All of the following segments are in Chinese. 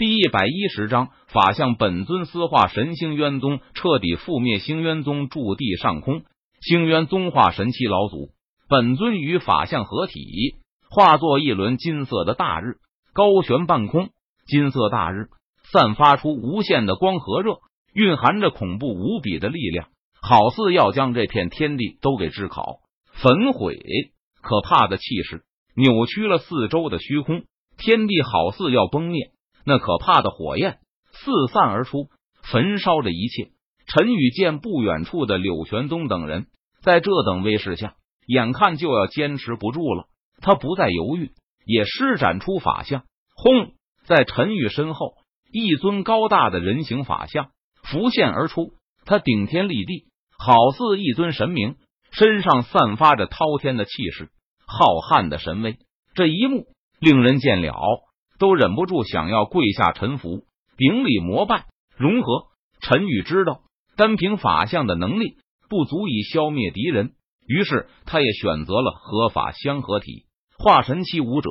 第一百一十章法相本尊私化神星渊宗彻底覆灭星渊宗驻地上空，星渊宗化神七老祖本尊与法相合体，化作一轮金色的大日，高悬半空。金色大日散发出无限的光和热，蕴含着恐怖无比的力量，好似要将这片天地都给炙烤、焚毁。可怕的气势扭曲了四周的虚空，天地好似要崩灭。那可怕的火焰四散而出，焚烧着一切。陈宇见不远处的柳玄宗等人在这等威势下，眼看就要坚持不住了。他不再犹豫，也施展出法相。轰！在陈宇身后，一尊高大的人形法相浮现而出。他顶天立地，好似一尊神明，身上散发着滔天的气势，浩瀚的神威。这一幕令人见了。都忍不住想要跪下臣服，顶礼膜拜，融合。陈宇知道单凭法相的能力不足以消灭敌人，于是他也选择了合法相合体。化神期武者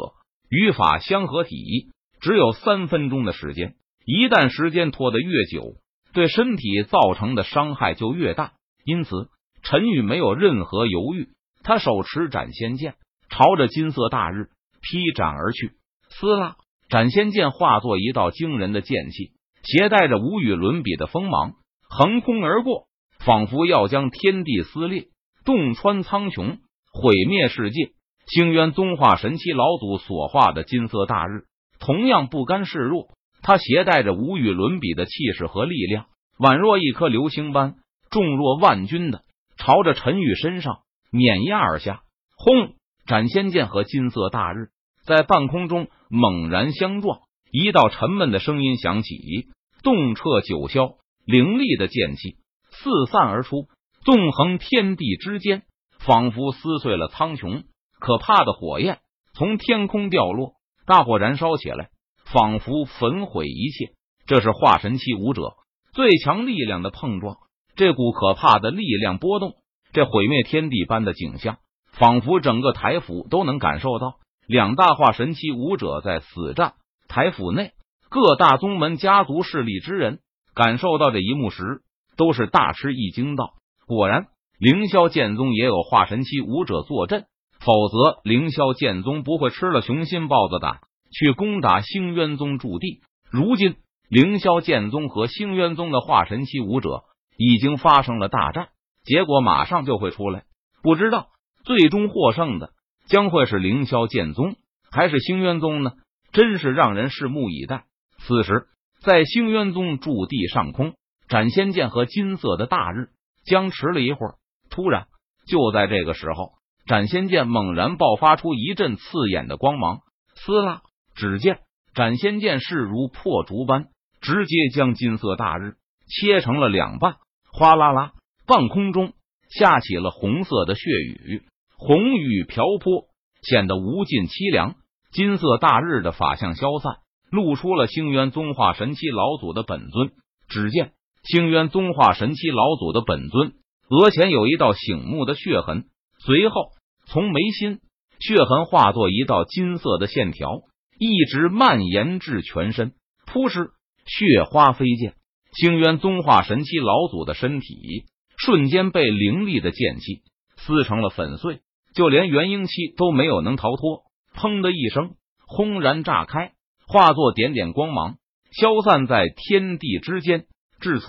与法相合体只有三分钟的时间，一旦时间拖得越久，对身体造成的伤害就越大。因此，陈宇没有任何犹豫，他手持斩仙剑，朝着金色大日劈斩而去。撕拉！斩仙剑化作一道惊人的剑气，携带着无与伦比的锋芒，横空而过，仿佛要将天地撕裂，洞穿苍穹，毁灭世界。星渊宗化神七老祖所化的金色大日，同样不甘示弱，他携带着无与伦比的气势和力量，宛若一颗流星般重若万钧的，朝着陈宇身上碾压而下。轰！斩仙剑和金色大日。在半空中猛然相撞，一道沉闷的声音响起，动彻九霄，凌厉的剑气四散而出，纵横天地之间，仿佛撕碎了苍穹。可怕的火焰从天空掉落，大火燃烧起来，仿佛焚毁一切。这是化神期武者最强力量的碰撞，这股可怕的力量波动，这毁灭天地般的景象，仿佛整个台府都能感受到。两大化神期武者在死战，台府内各大宗门家族势力之人感受到这一幕时，都是大吃一惊，道：“果然，凌霄剑宗也有化神期武者坐镇，否则凌霄剑宗不会吃了雄心豹子胆去攻打星渊宗驻地。如今，凌霄剑宗和星渊宗的化神期武者已经发生了大战，结果马上就会出来，不知道最终获胜的。”将会是凌霄剑宗还是星渊宗呢？真是让人拭目以待。此时，在星渊宗驻地上空，斩仙剑和金色的大日僵持了一会儿。突然，就在这个时候，斩仙剑猛然爆发出一阵刺眼的光芒。撕拉！只见斩仙剑势如破竹般，直接将金色大日切成了两半。哗啦啦，半空中下起了红色的血雨。红雨瓢泼，显得无尽凄凉。金色大日的法相消散，露出了星渊宗化神期老祖的本尊。只见星渊宗化神期老祖的本尊额前有一道醒目的血痕，随后从眉心血痕化作一道金色的线条，一直蔓延至全身。扑哧，血花飞溅，星渊宗化神期老祖的身体瞬间被凌厉的剑气撕成了粉碎。就连元婴期都没有能逃脱，砰的一声，轰然炸开，化作点点光芒，消散在天地之间。至此，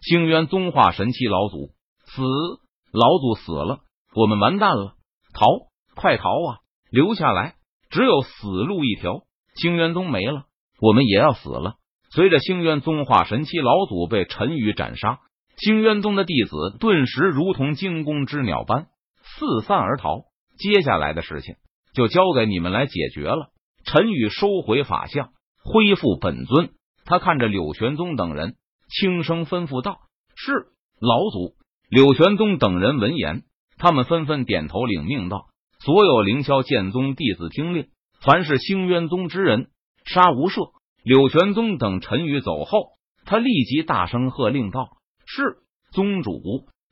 星渊宗化神期老祖死，老祖死了，我们完蛋了！逃，快逃啊！留下来，只有死路一条。星渊宗没了，我们也要死了。随着星渊宗化神期老祖被陈宇斩杀，星渊宗的弟子顿时如同惊弓之鸟般四散而逃。接下来的事情就交给你们来解决了。陈宇收回法相，恢复本尊。他看着柳玄宗等人，轻声吩咐道：“是老祖。”柳玄宗等人闻言，他们纷纷点头领命道：“所有凌霄剑宗弟子听令，凡是星渊宗之人，杀无赦。”柳玄宗等陈宇走后，他立即大声喝令道：“是宗主！”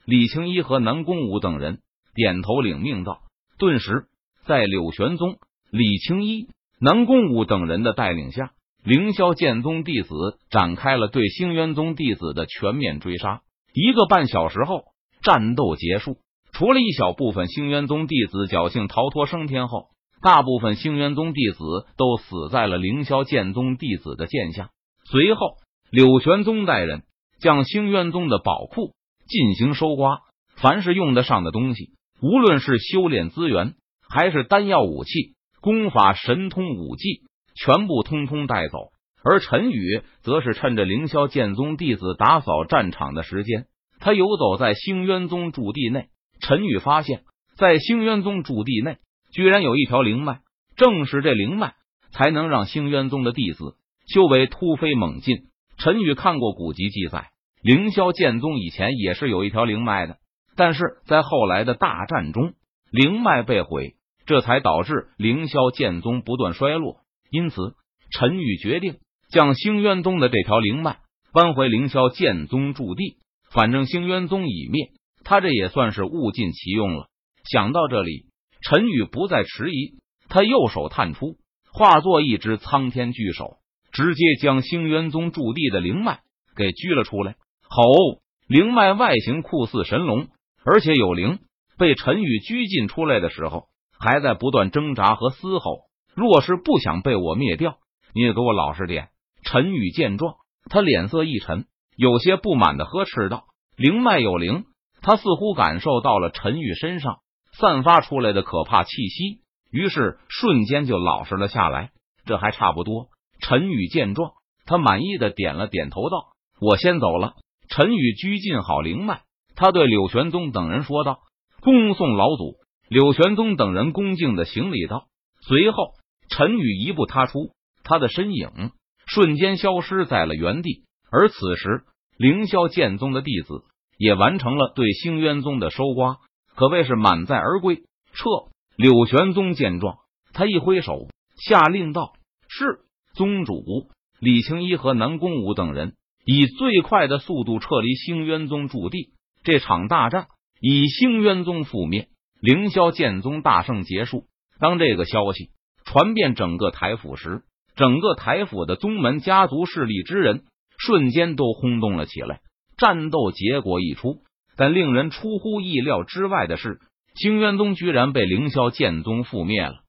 李青衣和南宫武等人点头领命道。顿时，在柳玄宗、李青衣、南宫武等人的带领下，凌霄剑宗弟子展开了对星渊宗弟子的全面追杀。一个半小时后，战斗结束。除了一小部分星渊宗弟子侥幸逃脱升天后，大部分星渊宗弟子都死在了凌霄剑宗弟子的剑下。随后，柳玄宗带人将星渊宗的宝库进行收刮，凡是用得上的东西，无论是修炼资源，还是丹药、武器、功法、神通、武技，全部通通带走。而陈宇则是趁着凌霄剑宗弟子打扫战场的时间，他游走在星渊宗驻地内。陈宇发现，在星渊宗驻地内，居然有一条灵脉，正是这灵脉，才能让星渊宗的弟子修为突飞猛进。陈宇看过古籍记载，凌霄剑宗以前也是有一条灵脉的，但是在后来的大战中，灵脉被毁，这才导致凌霄剑宗不断衰落。因此，陈宇决定将星渊宗的这条灵脉搬回凌霄剑宗驻地。反正星渊宗已灭。他这也算是物尽其用了。想到这里，陈宇不再迟疑，他右手探出，化作一只苍天巨手，直接将星渊宗驻地的灵脉给拘了出来。吼！灵脉外形酷似神龙，而且有灵。被陈宇拘禁出来的时候，还在不断挣扎和嘶吼。若是不想被我灭掉，你也给我老实点。陈宇见状，他脸色一沉，有些不满的呵斥道：“灵脉有灵。”他似乎感受到了陈宇身上散发出来的可怕气息，于是瞬间就老实了下来。这还差不多。陈宇见状，他满意的点了点头，道：“我先走了。”陈宇拘禁好灵脉，他对柳玄宗等人说道：“恭送老祖。”柳玄宗等人恭敬的行礼道。随后，陈宇一步踏出，他的身影瞬间消失在了原地。而此时，凌霄剑宗的弟子。也完成了对星渊宗的收刮，可谓是满载而归。撤！柳玄宗见状，他一挥手，下令道：“是宗主。”李青衣和南宫武等人以最快的速度撤离星渊宗驻地。这场大战以星渊宗覆灭、凌霄剑宗大胜结束。当这个消息传遍整个台府时，整个台府的宗门家族势力之人瞬间都轰动了起来。战斗结果一出，但令人出乎意料之外的是，星渊宗居然被凌霄剑宗覆灭了。